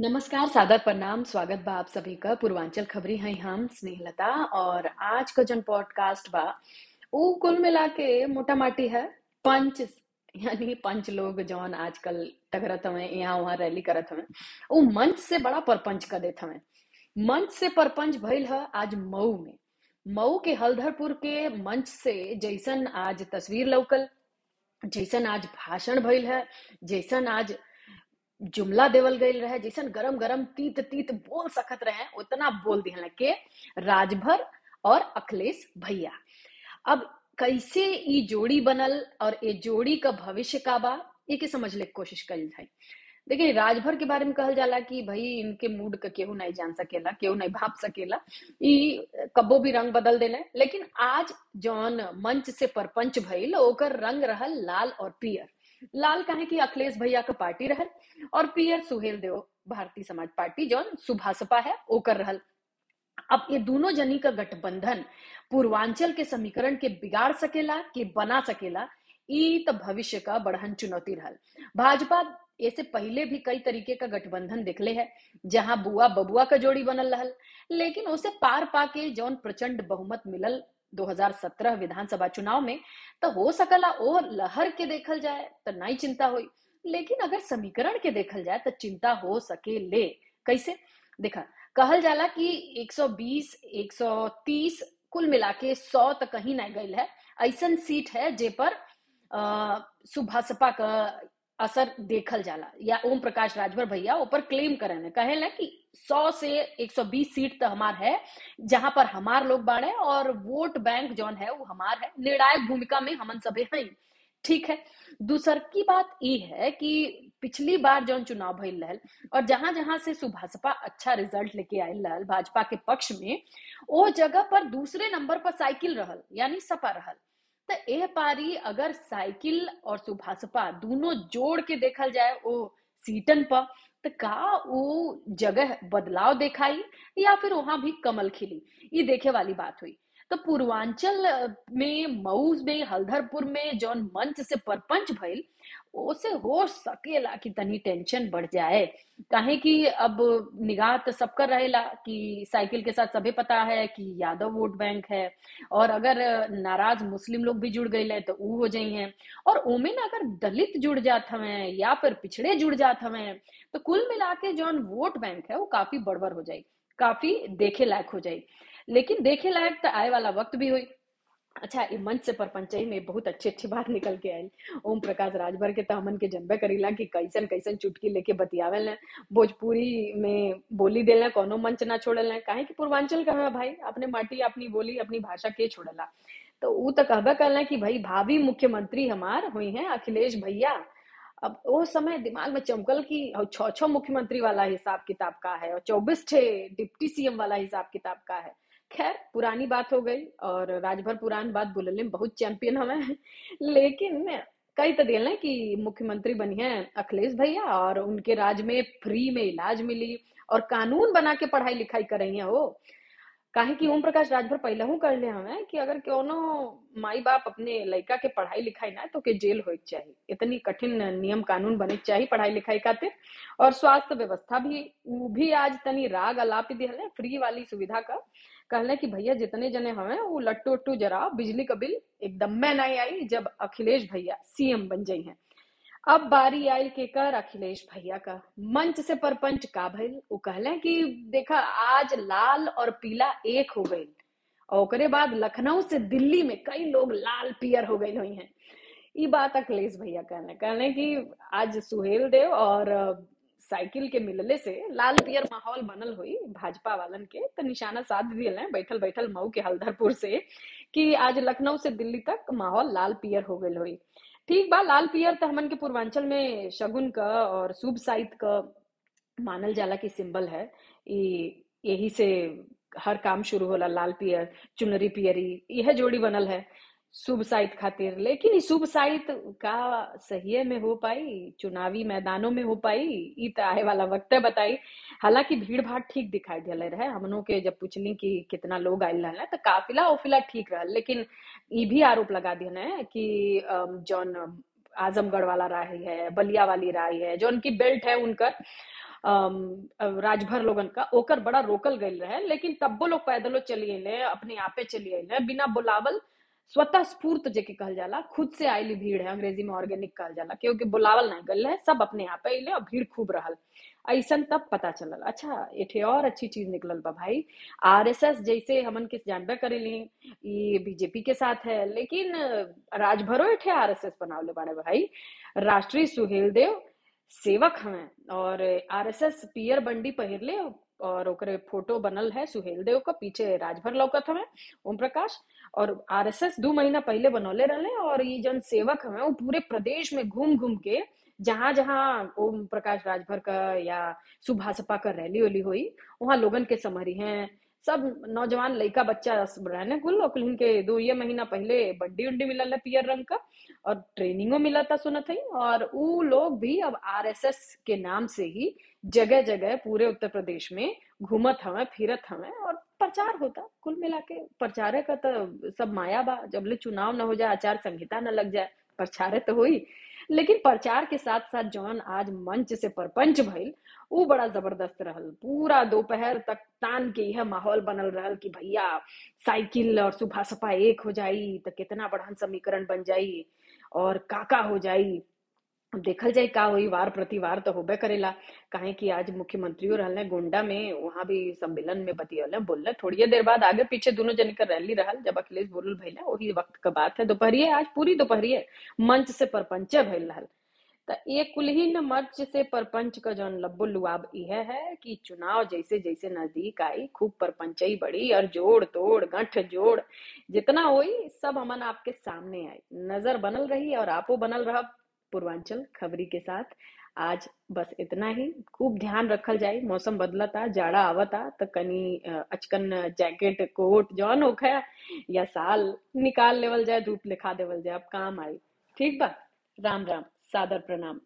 नमस्कार, सादर प्रणाम, स्वागत बा आप सभी का। पूर्वांचल खबरी हैं हम, स्नेहलता, और आज का जन पॉडकास्ट बा वो कुल मिला के मोटा माटी है, पंच, यानी पंच लोग जौन आजकल टगरत हवे, यहाँ वहाँ रैली करत हवे वो मंच से बड़ा परपंच कर देते हवे। मंच से परपंच भइल है आज मऊ में। मऊ के हल्धरपुर के मंच से जैसन आज तस्वीर लौकल, जैसन आज भाषण भइल है, जैसन आज जुमला देवल गईल रहे जैसन गरम गरम तीत तीत बोल सकत रहे उतना बोल दिहल के राजभर और अखिलेश भैया। अब कैसे ई जोड़ी बनल और ये जोड़ी का भविष्य का बा ये के समझ ले के कोशिश करी जाए देखिए, राजभर के बारे में कहल जाला कि भाई इनके मूड का केहू नहीं जान सकेला, केहू नहीं भाप सकेला, ई कबो भी रंग बदल देले। लेकिन आज जौन मंच से परपंच भइल, ओकर रंग रहल लाल और पियर। लाल काहे कि अखिलेश भैया का पार्टी रहल, और पियर सुहेल देव, भारतीय समाज पार्टी, जौन सुभाषपा है, ओकर रहल। अब ये दोनों जनी का गठबंधन पूर्वांचल के समीकरण के बिगाड़ सकेला के बना सकेला तो भविष्य का बढ़हन चुनौती रहल। भाजपा ऐसे पहले भी कई तरीके का गठबंधन दिखले है, जहाँ बुआ बबुआ का जोड़ी बनल रहल, लेकिन उसे पार पाके जौन प्रचंड बहुमत मिलल 2017 विधानसभा चुनाव में तो हो सकला ओ लहर के देखल जाए तो नहीं चिंता हुई। लेकिन अगर समीकरण के देखल जाए तो चिंता हो सके ले कैसे? देखा, कहल जाला कि 120 130 कुल मिला के सौ तक कहीं नहीं गई है। ऐसा सीट है जे पर सुभाषपा का असर देखल जाला। या ओम प्रकाश राजभर भैया ऊपर क्लेम करे कहे ना कि 100 से 120 सीट तो हमार है, जहाँ पर हमार लोग बाड़े और वोट बैंक जौन है, वो हमार है। निर्णायक भूमिका में हमन सभे हैं। ठीक है। दूसर की बात ये है कि पिछली बार जौन चुनाव भइल रहल और जहाँ जहाँ से सुभाषपा अच्छा रिज़ल्ट लेके आयल रहल भाजपा के पक्ष में वो जगह पर दूसरे नंबर पर साइकिल रहल, यानी सपा रहल। तो एह पारी अगर साइकिल और सुभाषपा दोनों जोड़ के देखल जाए वो सीटन पर तो का वो जगह बदलाव देखाई या फिर वहाँ भी कमल खिली? ये देखे वाली बात हुई। तो पूर्वांचल में मऊ में हल्धरपुर में, जौन मंच से परपंच भइल, ओसे हो सकेला कि तनी टेंशन बढ़ जाए। काहे कि अब निगाह तो सबका रहेला कि साइकिल के साथ सभी पता है कि यादव वोट बैंक है, और अगर नाराज़ मुस्लिम लोग भी जुड़ गए तो वो हो जाई हैं। और ओमे ना अगर दलित जुड़ जात हमें या फिर पिछड़े जुड़ जात हमें तो कुल मिला के जौन वोट बैंक है, वो काफ़ी बड़बड़ हो जाए काफ़ी देखे लायक हो जाए लेकिन देखे लायक तो आए वाला वक्त भी हुई। अच्छा ये मंच से परपंचई में बहुत अच्छी अच्छी बात निकल के आई। ओम प्रकाश राजभर के तो हमन के जनबे करीला कि कैसन कैसन चुटकी लेके बतियावे ले भोजपुरी में बोली देले कोनो मंच ना छोड़ल काहे कि पूर्वांचल का है भाई, अपने माटी, अपनी बोली, अपनी भाषा के छोड़ला। तो वो तो कहबे कहला कि भाई, भावी मुख्यमंत्री हमार हुई है अखिलेश भैया। अब वो समय दिमाग में चमकल की छो छो मुख्यमंत्री वाला हिसाब किताब का है और चौबीस छे डिप्टी सीएम वाला हिसाब किताब का है। खैर, पुरानी बात हो गई और राजभर पुरान बात बोलने में बहुत चैंपियन हमें लेकिन कई तो दिल कि मुख्यमंत्री बनी है अखिलेश भैया और उनके राज में फ्री में इलाज मिली और कानून बना के पढ़ाई लिखाई कर रही है वो। काहे कि ओम प्रकाश राजभर पहले हूँ कर ले हमें कि अगर कोनो माई बाप अपने लड़का के पढ़ाई लिखाई ना तो के जेल हो चाहिए। इतनी कठिन नियम कानून बने चाहिए पढ़ाई लिखाई खातिर और स्वास्थ्य व्यवस्था भी, वो भी आज तनी राग अलापी दिहले फ्री वाली सुविधा का। कहले कि भैया जितने जने हमें, वो लट्टू उट्टू जरा बिजली का बिल एकदम में नहीं आई जब अखिलेश भैया सीएम बन जाई हैं। अब बारी आयल के कर अखिलेश भैया का मंच से परपंच का भइल वो कहले कि देखा, आज लाल और पीला एक हो गई। और ओकरे बाद लखनऊ से दिल्ली में कई लोग लाल पियर हो गई हुई हैं। ये बात अखिलेश भैया कहने कहने कि आज सुहेल देव और साइकिल के मिलले से लाल पियर माहौल बनल हुई भाजपा वालन के। तो निशाना साध दिए बैठल बैठल मऊ के हल्दरपुर से कि आज लखनऊ से दिल्ली तक माहौल लाल पियर हो गई हुई। ठीक बा, लाल पियर तो हमन के पूर्वांचल में शगुन का और शुभ साहित्य का मानल जाला की सिंबल है। यही से हर काम शुरू होला, लाल पियर, चुनरी पियरी यह जोड़ी बनल है। शुभ साहित खातिर। लेकिन शुभ साहित का सही में हो पाई, चुनावी मैदानों में हो पाई, ई तो आए वाला वक्त है बताई। हालाँकि भीड़ भाड़ ठीक दिखाई दिया रहे। हमनों के जब पूछली कि कितना लोग आयल रहे तो काफिला ओफिला ठीक रहा लेकिन ये भी आरोप लगा दिया है कि जौन आजमगढ़ वाला राय है, बलिया वाली राय है जो उनकी बेल्ट है उनकर राजभर लोगन का, ओकर बड़ा रोकल गईल रहे। लेकिन तब्बो लोग पैदलो चलिए अपने आपे चलिए बिना बुलावल स्वतः स्फूर्त जेके कहल जाला, खुद से आइली भीड़ है, अंग्रेज़ी में ऑर्गेनिक कहल जाला क्योंकि बुलावल नहीं गल है सब अपने आप अइले और भीड़ खूब रहल। ऐसन तब पता चलल। अच्छा एठे और अच्छी चीज़ निकलल बा भाई। आरएसएस जैसे हमन किस जानबे करेली ये बीजेपी के साथ है, लेकिन राजभरो एठे आरएसएस बनावले बाड़े भाई। राष्ट्रीय सुहेल देव सेवक हमें, और आरएसएस पियर बंडी पहिरले और ओकरे फ़ोटो बनल है सुहेल देव का, पीछे राजभर लौकत हमें ओम प्रकाश और आरएसएस दो महीना पहले बनौले रहे और ये जन सेवक हमें वो पूरे प्रदेश में घूम घूम के जहाँ जहाँ ओम प्रकाश राजभर का या सुभाषपा का रैली वैली हुई, वहाँ लोगन के समरी हैं सब नौजवान लड़का बच्चा रहने कुल और के दो ये महीना पहले बड्डी उड्डी मिलल है पियर रंग का और ट्रेनिंगो मिला था सुनत है। और वो लोग भी अब आरएसएस के नाम से ही जगह जगह पूरे उत्तर प्रदेश में घूमत हमें फिरत हमें और प्रचार होता। कुल मिला के प्रचारे का तो सब माया बा जब ले चुनाव न हो जाए आचार संहिता न लग जाए, प्रचारे तो हुई। लेकिन प्रचार के साथ साथ जॉन आज मंच से परपंच भइल। वो बड़ा ज़बरदस्त रहल। पूरा दोपहर तक तान के यह माहौल बनल रहल कि भैया, साइकिल और सुबह सपा एक हो जाई तो कितना बढ़न समीकरण बन जाई और काका हो जाई। अब देखल जाए का हुई वार प्रतिवार तो होबे करेला। काहे कि आज मुख्यमंत्रियों रहले गोंडा में वहाँ भी सम्मेलन में बतियले बोलले थोड़ी देर बाद आगे पीछे दोनों जन का रैली रहल, जब अखिलेश बोलल भइला वही वक्त का बात है दोपहरिए आज पूरी दोपहरिए मंच से परपंचे भइल रहल। त ये कुलहीन मर्च से परपंच का जौन लब्बो लुआब यह है कि चुनाव जैसे जैसे नज़दीक आई, खूब परपंचई बड़ी और जोड़ तोड़, गंठ जोड़, जितना हुई सब हमन आपके सामने आई। नज़र बनल रही और आपो बनल रहा पूर्वांचल खबरी के साथ। आज बस इतना ही। खूब ध्यान रखल जाए। मौसम बदलता, जाड़ा आवा था तो कनी अचकन जैकेट, कोट, जॉन हो गया, या साल निकाल लेवल जाए, धूप लिखा देवल जाए, अब काम आई ठीक बा? राम राम। सादर प्रणाम।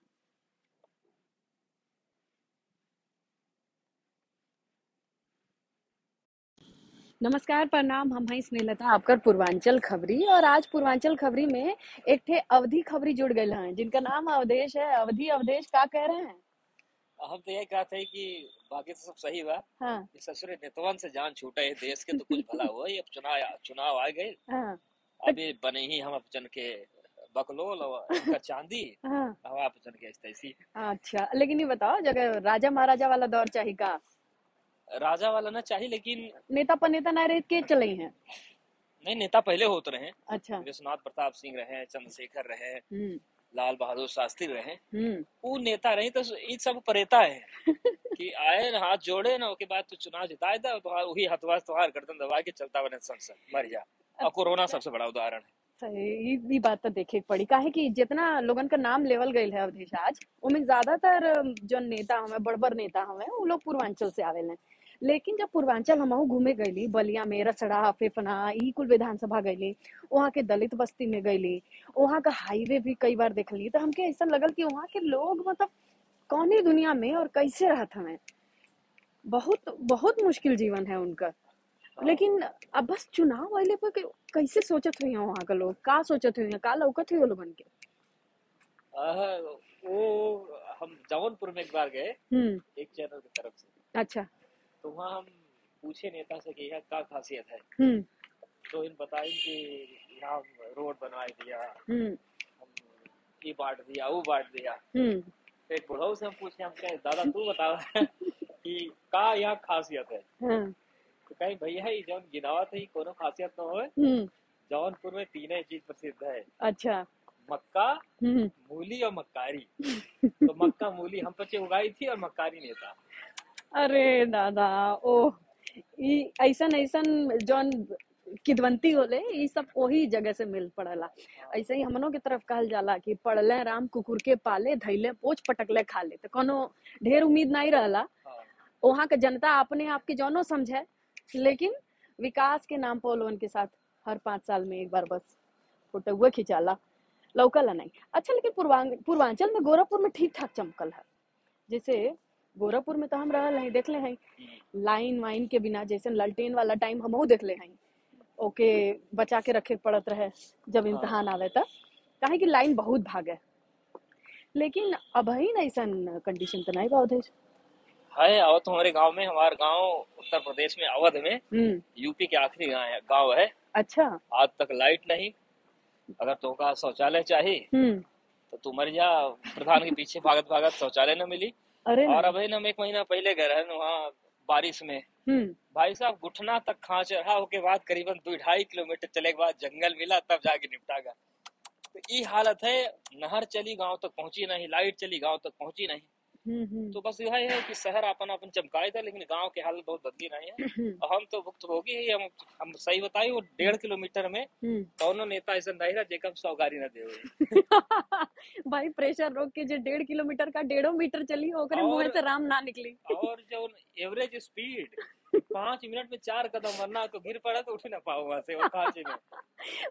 नमस्कार प्रणाम। हम हैं स्नेहलता आपकर पूर्वांचल खबरी। और आज पूर्वांचल खबरी में एक ठे अवधि खबरी जुड़ गए हैं जिनका नाम अवधेश है। अवधि अवधेश का कह रहे हैं? हम तो यही कहते हैं कि बाकी तो सब सही बा हाँ। ससुरे नेतवन से जान छूटे है देश के तो कुछ भला हुआ ये अब चुनाव चुनाव आ गए। हाँ। अभी बने ही हम अपन के बकलोल और चांदी। हाँ। अपन के अच्छा लेकिन ये बताओ जगह राजा महाराजा वाला दौर चाहिए का? राजा वाला ना चाहिए लेकिन नेता पनेता ना रह के चले हैं। नहीं नेता पहले होते रहे अच्छा। विश्वनाथ प्रताप सिंह रहे चंद्रशेखर रहे हम्म। लाल बहादुर शास्त्री रहे हम्म। वो नेता रहे तो ये सब परेता है कि आए न हाथ जोड़े ना उसके बाद तो चुनाव जिताए था तो वही हथवा तोहार गर्दन दबा के चलता बने संसद मर जा। और कोरोना सबसे बड़ा उदाहरण है। सही बात तो देखे के पड़ी। काहे कि जितना लोगन का नाम लेवल गईल है अवधेश आज उनमें ज़्यादातर जो नेता हमें बड़ बड़ नेता हमें वो लोग पूर्वांचल से आवेले लेकिन जब पूर्वांचल हम घूमे गईली बलिया में रसड़ा फेफना ई कुल विधानसभा गईली वहाँ के दलित बस्ती में गईली वहाँ का हाईवे भी कई बार देखली तो हमके ऐसा लगल कि वहाँ के लोग मतलब कौनी दुनिया में और कैसे रहत हमें। बहुत बहुत मुश्किल जीवन है उनका। लेकिन अब बस चुनाव आइले पर कैसे सोचत हुई वहाँ का लोग? का सोचत हुई का लौकत हुई लोगन के वो हम जौनपुर में एक बार गए हम्म। एक चैनल की तरफ़ से। अच्छा। तो वहाँ हम पूछे नेता से कि यह क्या खासियत है? हम्म। तो इन बताई कि यहाँ रोड बनवा दिया हम्म। हम ये बांट दिया वो बांट दिया। हम्म। फिर बुढ़ऊ से हम पूछे हम कहे दादा तू बता कि का यहाँ खासियत है? हाँ, तो कहीं भैया ये जौन गिनावत है ये कोनो खासियत न हो हम्म। जौनपुर में तीन ही चीज़ प्रसिद्ध है। अच्छा। मक्का हम्म। मूली और मक्कारी। तो मक्का मूली हम बच्चे उगाई थी और मक्कारी नेता अरे दादा ओ ई ऐसन ऐसन जौन किदवंती होले ई सब वही जगह से मिल पड़ला। ऐसे ही हमनों के तरफ़ कहल जाला कि पढ़ले राम कुकुर के पाले धैले पोच पटकले खा ले तो कोनो ढेर उम्मीद नहीं रहला। हाँ। वहाँ के जनता अपने आप के जौनो समझे लेकिन विकास के नाम पर के साथ हर पाँच साल में एक बार बस फ़ोटो हुए खिंचाला। लौकला नहीं। अच्छा लेकिन पूर्वांचल में गोरखपुर में ठीक ठाक चमकल है। जैसे गोरखपुर में तो हम रहल हैं देख ले हैं। लाइन वाइन के बिना जैसे ललटेन वाला टाइम हम देख ले हैं। ओके बचा के रखे पड़त रहे जब इम्तहान आवे तब। काहे कि लाइन बहुत भागे। लेकिन अब ही ऐसा कंडीशन तो नहीं बा उधर। है और तो हमारे गाँव में हमारे गाँव उत्तर प्रदेश में अवध में हम्म। यूपी के आखिरी गाँव है गाँव है। अच्छा। आज तक लाइट नहीं। अगर तो का शौचालय चाहिए हम्म। तो तू मर जा प्रधान के पीछे भागत भागत शौचालय न मिली। अरे और। अभी हम एक महीना पहले गए रहे वहाँ बारिश में। हम्म। भाई साहब घुटना तक खांच रहा उसके बाद करीबन दो ढाई किलोमीटर चले के बाद जंगल मिला तब जाके निपटा गया। तो ये हालत है नहर चली गाँव तक पहुँची नहीं लाइट चली गाँव तक पहुँची नहीं। तो बस यही है कि शहर अपन अपन चमकाए था लेकिन गाँव के हालत बहुत बदली नहीं है। और हम तो भुक्त होगी ही हम हम सही बताए वो डेढ़ किलोमीटर में दोनों नेता ऐसा नहीं रहा जेकब सौगारी न दे भाई प्रेशर रोक के जो डेढ़ किलोमीटर का डेढ़ो मीटर चली होकर मुँह से राम ना निकली। और जो एवरेज स्पीड पाँच मिनट में चार कदम वरना तो गिर पड़ा तो उठ ना पाओ वहाँ से वो खांचे में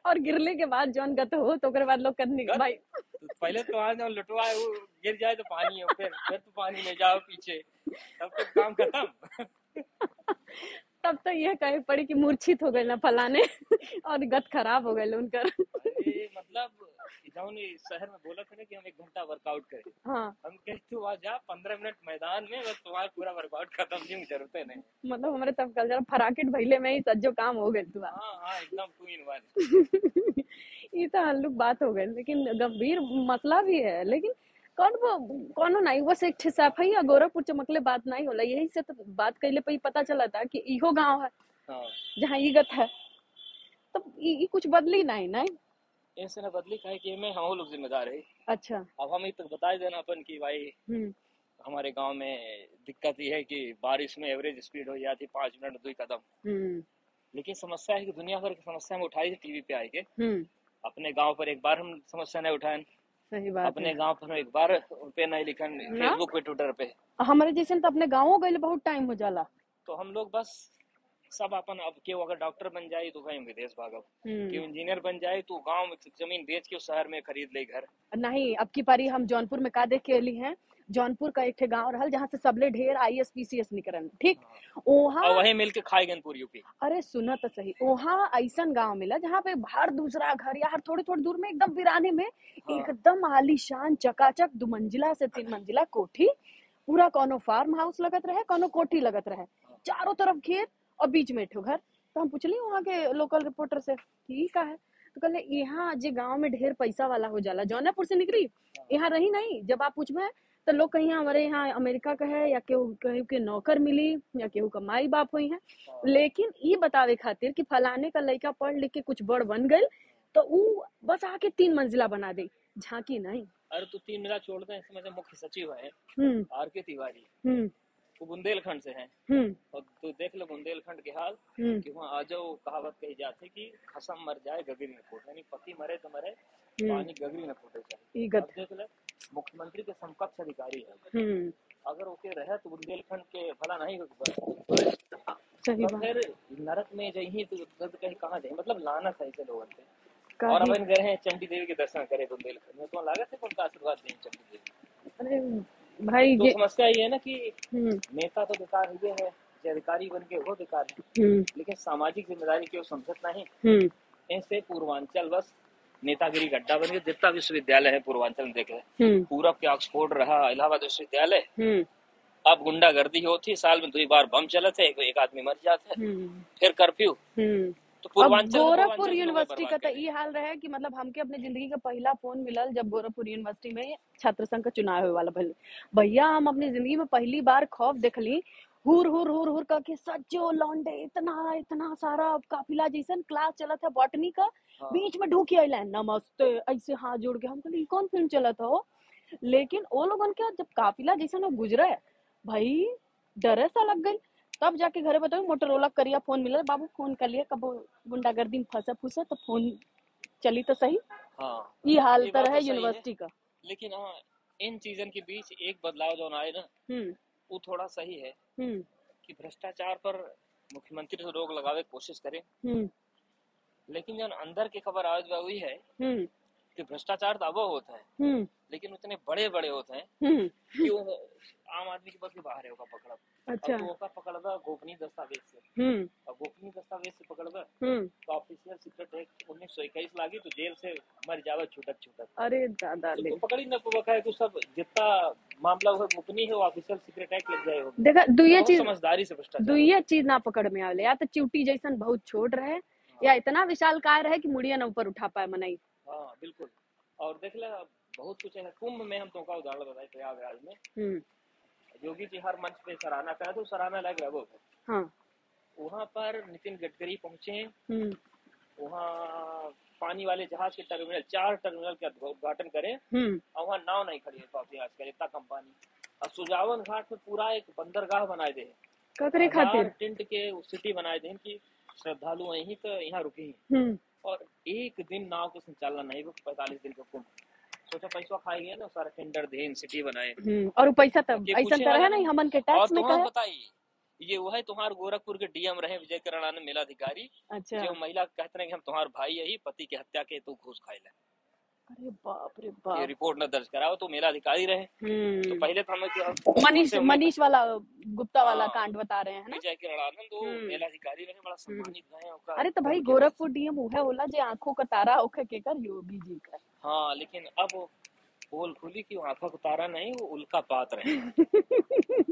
और गिरले के बाद जौन गत हो तो बाद लोग कद गत? भाई। तो पहले तो वहाँ जो लुटवा वो गिर जाए तो पानी है फिर फिर तो पानी ले जाओ पीछे। तब तो काम खत्म। तब तो यह कहे पड़ी कि मूर्छित हो गए ना फलाने और गत खराब हो गए उनकर अरे मतलब ये शहर में बोला था ना कि हम एक घंटा वर्कआउट करें। हाँ। हम कहे तू वहाँ जा पंद्रह मिनट मैदान में बस तुम्हारा पूरा वर्कआउट खत्म नहीं ज़रूरत है नहीं। मतलब हमारे तब कल जरा फराकिट भइले में ही सज्जो काम हो गए तुआ हाँ हाँ एकदम क्वीन वन ये तो हल्लुक बात हो गई लेकिन गंभीर मसला भी है लेकिन कौन वो कौनो नहीं बस एक ठे सफ़ाई या गोरखपुर चमकले बात नहीं होला यही से तो बात कैले पे पता चला था कि इहो गाँव है हाँ। जहाँ ई गत है तो ई कुछ बदली नहीं नहीं? ऐसे न बदली काहे कि में हम लोग जिम्मेदार है। अच्छा। अब हम तो बता देना अपन की भाई हम्म। हमारे गाँव में दिक्कत ये है कि बारिश में एवरेज स्पीड हो जाती पाँच मिनट दो कदम। हम्म। लेकिन समस्या है कि दुनिया भर की समस्या हम उठाई थी टीवी पे आए के हम्म। अपने गाँव पर एक बार हम समस्या नहीं उठाए। सही बात अपने है। गाँव पर एक बार पे नहीं लिखन फेसबुक पे ट्विटर पे। हमारे जैसे तो अपने गाँव गए बहुत टाइम हो जाला। तो हम लोग बस सब अपन अब केहू अगर डॉक्टर बन जाए तो कहीं विदेश भागब हम्म। केहू इंजीनियर बन जाए तो गाँव में ज़मीन बेच के उस शहर में खरीद ले घर। नहीं अब की पारी हम जौनपुर में का देख के अली हैं। जौनपुर का एक ठे गाँव रहल जहाँ से सबले ढेर I S P C S निकलन ठीक? वहाँ वही मिल के खाए गन यूपी। अरे सुना तो सही। वहाँ ऐसा गाँव मिला जहाँ पे हर दूसरा घर या हर थोड़ी थोड़ी दूर में एकदम वीराने में हाँ। एकदम आलीशान चकाचक दो मंजिला से तीन मंजिला कोठी पूरा कोनो फार्म हाउस लगत रहे कोनो कोठी लगत रहे। चारों तरफ़ खेत और बीच में ठो घर। तो हम पूछली वहाँ के लोकल रिपोर्टर से? कि ई का है। तो कहले यहाँ जे गाँव में ढेर पैसा वाला हो जाला जौनपुर से निकली। यहाँ रही नहीं। जब आप पूछबे तो लोग कहीं हमारे यहाँ अमेरिका का है या केहू केहू के नौकर मिली या केहू का माई बाप हुई है। लेकिन ये बतावे खातिर कि फलाने का लड़का पढ़ लिख के कुछ बड़ बन गई तो ऊ बस आके तीन मंजिला बना दे। झांकी नहीं। अरे तू तीन मिला छोड़ दे मुख्य सचिव है। हम्म। आर के तिवारी। हम्म। वो बुंदेलखंड से हैं। हम्म। और तू देख लो बुंदेलखंड के हाल हम्म। कि वहाँ आ जाओ कहावत कही जाती कि खसम मर जाए गगरी न फूटे। यानी पति मरे तो मरे हम्म। पानी गगरी न फूटे देख ले मुख्यमंत्री के समकक्ष अधिकारी है। अगर ओके रहे तो बुंदेलखंड के भला नहीं होगा सही तो फिर नरक में जही तो दर्द कहीं कहाँ जाए मतलब लानत है ऐसे लोगों काहे- और अपन गए हैं चंडी देवी के दर्शन करे बुंदेलखंड में। तो लागत है उनका आशीर्वाद दें चंडी देवी भाई तो ये समस्या ये है ना कि हम्म। नेता तो बेकार ये है जो अधिकारी बन के वो बेकार है। हम्म। लेकिन सामाजिक ज़िम्मेदारी की वो समझत नहीं। हम्म। ऐसे पूर्वांचल बस नेतागिरी गड्ढा बन गया जितना विश्वविद्यालय है पूर्वांचल में देखे। हम्म। पूरब के ऑक्सफोर्ड रहा इलाहाबाद विश्वविद्यालय। अब गुंडागर्दी होती साल में दो बार बम चलत है एक, आदमी मर जाते फिर कर्फ्यू। तो गोरखपुर लोग यूनिवर्सिटी का तो ई हाल रहे कि मतलब हमके अपने ज़िंदगी का पहला फ़ोन मिलल जब गोरखपुर यूनिवर्सिटी में छात्र संघ का चुनाव होए वाला भैया हम अपनी ज़िंदगी में पहली बार खौफ देखली। हुर हुर हुर हुर करके सज्जो लौंडे इतना इतना सारा काफिला जैसन क्लास चलत है बॉटनी का। हाँ। बीच में ढूकी अइलन नमस्ते ऐसे हाथ जोड़ के। हम कहली "ई कौन फ़िल्म चलत हो? लेकिन वो लोगन के जब काफिला जैसन गुजरे भाई डरे सा लग गई तब जाके घरे बताओ मोटरोला करिया फ़ोन मिला। बाबू फ़ोन कर लिया कब गुंडागर्दी में फंसा फूसा तो फ़ोन चली तो सही। हाँ ये हाल तर है तो सही है। यूनिवर्सिटी का। लेकिन हाँ इन चीजन के बीच एक बदलाव जो आए ना हम्म। वो थोड़ा सही है हम्म। कि भ्रष्टाचार पर मुख्यमंत्री से रोक लगावे कोशिश करें। हम्म। लेकिन जो अंदर की खबर आज हुई है कि भ्रष्टाचार तो अब होता है हम्म। लेकिन उतने बड़े बड़े होते हैं हम्म। कि वो आम आदमी के बस के बाहर है ओका पकड़ब अच्छा अब तो ओका पकड़बा गोपनीय दस्तावेज़ से। हम्म। और गोपनीय दस्तावेज़ से हम्म। तो ऑफिशियल सीक्रेट एक्ट उन्नीस सौ इक्कीस लागी तो जेल से मर जावा छूटत छूटत। अरे दादा तो ले। पकड़ी न पकड़ा है तो सब जितना मामला हुआ गोपनीय है वो ऑफिशियल सीक्रेट एक्ट लग जाए देखा दुइये बहुत चीज़ समझदारी से भ्रष्टाचार दुइये चीज़ ना पकड़ में आवे या तो चिवटी जैसन बहुत छोट रहे या इतना विशाल काय रहे कि मुड़िया न ऊपर उठा पाए मनई। हाँ बिल्कुल। और देख ले बहुत कुछ है। कुंभ में हम तुमका उदाहरण बताए प्रयागराज में। हम्म। योगी जी हर मंच पे सराहना करे तो सराहना लायक रहो हाँ। वहाँ पर नितिन गडकरी पहुँचे। हम्म। वहाँ पानी वाले जहाज़ के टर्मिनल चार टर्मिनल का उद्घाटन करें। हम्म। और वहाँ नाव नहीं खड़ी है काफ़ी आजकल इतना कम पानी। और सुजावन घाट में पूरा एक बंदरगाह बनाए दे। टेंट के सिटी बनाए थे कि श्रद्धालु यहीं तो यहाँ रुके हैं। और एक दिन नाव के संचालन नहीं वो पैतालीस दिन का कुंभ सोचा पैसा खाएँगे गए ना सारा टेंडर देन सिटी बनाए। हम्म और पैसा तब? ऐसा तरह नहीं। हमन के टैक्स में कहे बताइए ये वो है तुम्हारे गोरखपुर के डीएम रहे विजय करणानंद मेलाधिकारी। अच्छा। जो महिला कहते हैं कि हम तुम्हारे भाई यही पति की हत्या के तू घूस खाई ले। अरे बाप रे ये रिपोर्ट न दर्ज कराओ तो मेलाधिकारी रहे। तो हम्म पहले तो हमें मनीष मनीष वाला गुप्ता वाला हाँ। कांड बता रहे हैं ना? विजय करणानंद वो हम्म। मेलाधिकारी रहे बड़ा सम्मानित रहे अरे तो भाई गोरखपुर डीएम वो है होला जे आँखों का तारा होखे केकर योगी जी का। हाँ लेकिन अब पोल खुली कि आँखों को तारा नहीं वो उल्का पात रहे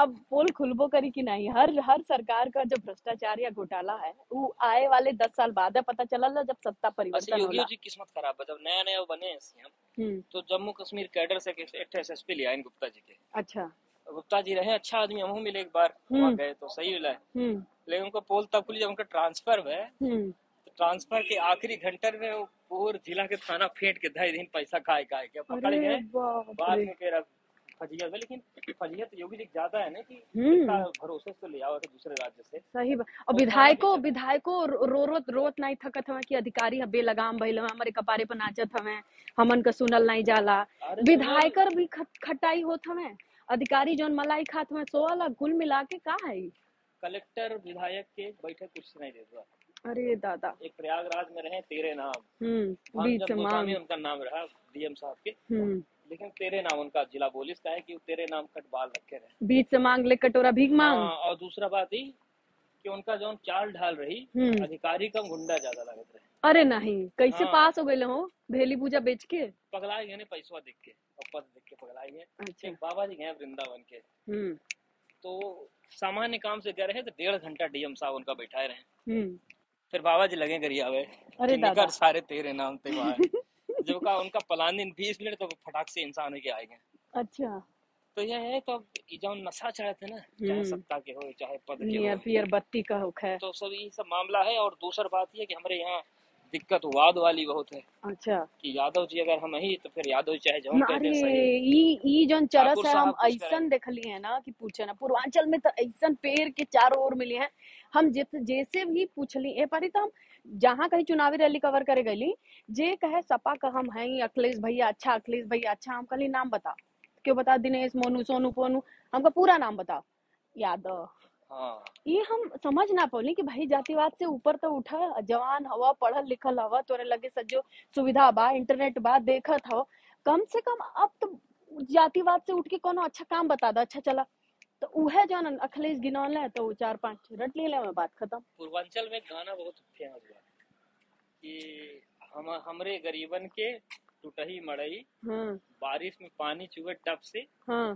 अब पोल खुलबो करी कि नहीं? हर हर सरकार का जो भ्रष्टाचार या घोटाला है वो आए वाले दस साल बाद है पता चलल ना जब सत्ता अच्छा परिवर्तन योगी जी किस्मत खराब है जब नया नया बने सीएम हम्म। तो जम्मू कश्मीर कैडर से एक एस एस लिया इन गुप्ता जी के। अच्छा। गुप्ता जी रहे अच्छा आदमी हमहू मिले एक बार हम्म। वहाँ गए तो सही मिला हम्म। लेकिन उनको पोल तब खुली जब उनका ट्रांसफ़र हुआ तो ट्रांसफ़र के आखिरी घंटे में वो पूरे जिला के थाना फेंट के ढाई दिन पैसा खाए खाए के पकड़ गए बाद में है लेकिन फजियत योगी जी ज़्यादा है ना कि हम्म। भरोसे से ले आओ दूसरे राज्य से। सही बात और वो विधायको रोत रोत नहीं थकत हवे कि अधिकारी भइल हमारे कपारे पर नाचत हवे हमन का सुनल नहीं जाला। विधायकर भी खट, खटाई होत हवे अधिकारी जौन मलाई खात हवे सो वाला कुल मिला के का है कलेक्टर विधायक के बैठक कुर्सी नहीं देता अरे दादा। एक प्रयागराज में रहे तेरे नाम। हम्म बीच गोस्वामी उनका नाम रहा डीएम साहब के। हम्म। लेकिन तेरे नाम उनका जिला पुलिस का है कि तेरे नाम कट बाल रखे रहे। बीच से मांग ले कटोरा भीख मांग। हाँ, और दूसरा बात ही कि उनका जो चाल ढाल रही हम्म। अधिकारी कम गुंडा ज़्यादा लगत रहे। अरे नहीं कैसे हाँ। पास हो गए हो? भेली पूजा बेच के? पगलाए गए ने पैसा देख के और पद देख के पगलाए गए। अच्छा। बाबा जी गए वृंदावन के। हम्म। तो सामान्य काम से गए रहे तो डेढ़ घंटा डीएम साहब उनका बैठाए रहे। हम्म। फिर बाबा जी लगे करिए आवे अरे कि सारे तेरे नाम ते जब का उनका प्लान बीस मिनट तो फटाक से इंसान के आएँगे अच्छा। तो यह है तो जो नशा चढ़ते ना चाहे हम्म। सत्ता के हो चाहे पद के हो पियर बत्ती का हुक है तो सब ये सब मामला है और दूसरा बात ये है कि हमारे यहाँ दिक्कत वाद वाली बहुत है। अच्छा। कि यादव जी अगर हम ही तो फिर यादव जी चाहे जो ई ई चरस है हम कुछ ऐसन देखली है ना कि पूछे ना पूर्वांचल में तो ऐसन पेड़ के चारों ओर मिले हैं। हम जित जैसे भी पूछली ए पारी तो हम जहाँ कहीं चुनावी रैली कवर करे गईली जे कहे सपा का हम हैं अखिलेश भैया अच्छा अखिलेश भैया अच्छा हम कहली नाम बता क्यों बता दिनेश मोनू सोनू पोनू हमका पूरा नाम बताओ। यादव हाँ। ये हम समझ ना पौली कि भाई जातिवाद से ऊपर तो उठा जवान हवा पढ़ल लिखल हवा तोरे लगे सजो सुविधा बा इंटरनेट बा देखत हो। कम से कम अब तो जातिवाद से उठ के कोनो अच्छा काम बता दो अच्छा चला। तो उहे जौन अखिलेश गिनौल है तो वो चार पाँच रट ले में बात खत्म। पूर्वांचल में गाना बहुत फ़ेमस हुआ कि हम हमरे गरीबन के टूटही मड़ई हाँ। बारिश में पानी चुए टप से हाँ।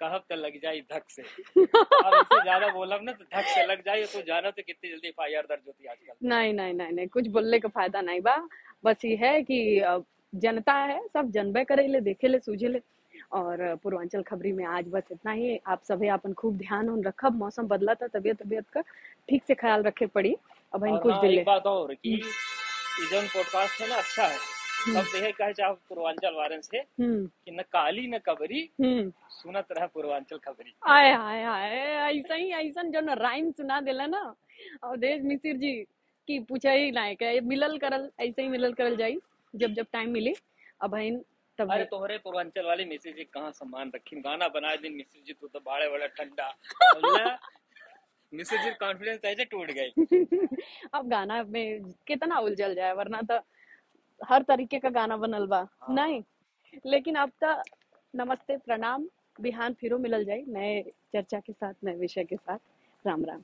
कहब तो लग जाई धक से। अब इससे ज़्यादा बोलब ना तो धक से लग जाए तो जाना तो कितनी जल्दी एफ़ आई आर दर्ज होती है आजकल। नहीं नहीं नहीं नहीं कुछ बोलने का फ़ायदा नहीं बा। बस ये है कि जनता है सब जनबे करे ले देखे ले सूझे ले। और पूर्वांचल खबरी में आज बस इतना ही। आप सभी अपन खूब ध्यान उन रखब मौसम बदला था तबियत तबियत का ठीक से ख्याल रखे पड़ी। अब इन कुछ हाँ, दिन बात और कि ये जौन पॉडकास्ट है ना अच्छा है। सब देखे कहे चाहे पूर्वांचल वारन से हम्म। कि न काली न कबरी हम्म। सुनत रहा पूर्वांचल खबरी। आय हाय हाय ऐसा ही ऐसा जो न राइम सुना देला ना। और देश मिसिर जी की पूछा ही ना के मिलल करल ऐसे ही मिलल करल जाई जब जब टाइम मिले। अब इन तब अरे तोहरे पूर्वांचल वाले मिसिर जी कहाँ सम्मान रखी? गाना बनाए दिन मिसिर जी तू तो बाड़े बड़ा ठंडा मिसिर जी कॉन्फिडेंस ऐसे टूट गई। अब गाना में कितना उलझल जाए वरना तो हर तरीके का गाना बनल बा। नहीं लेकिन अब तो नमस्ते प्रणाम बिहान फिरो मिलल जाई नए चर्चा के साथ नए विषय के साथ। राम राम।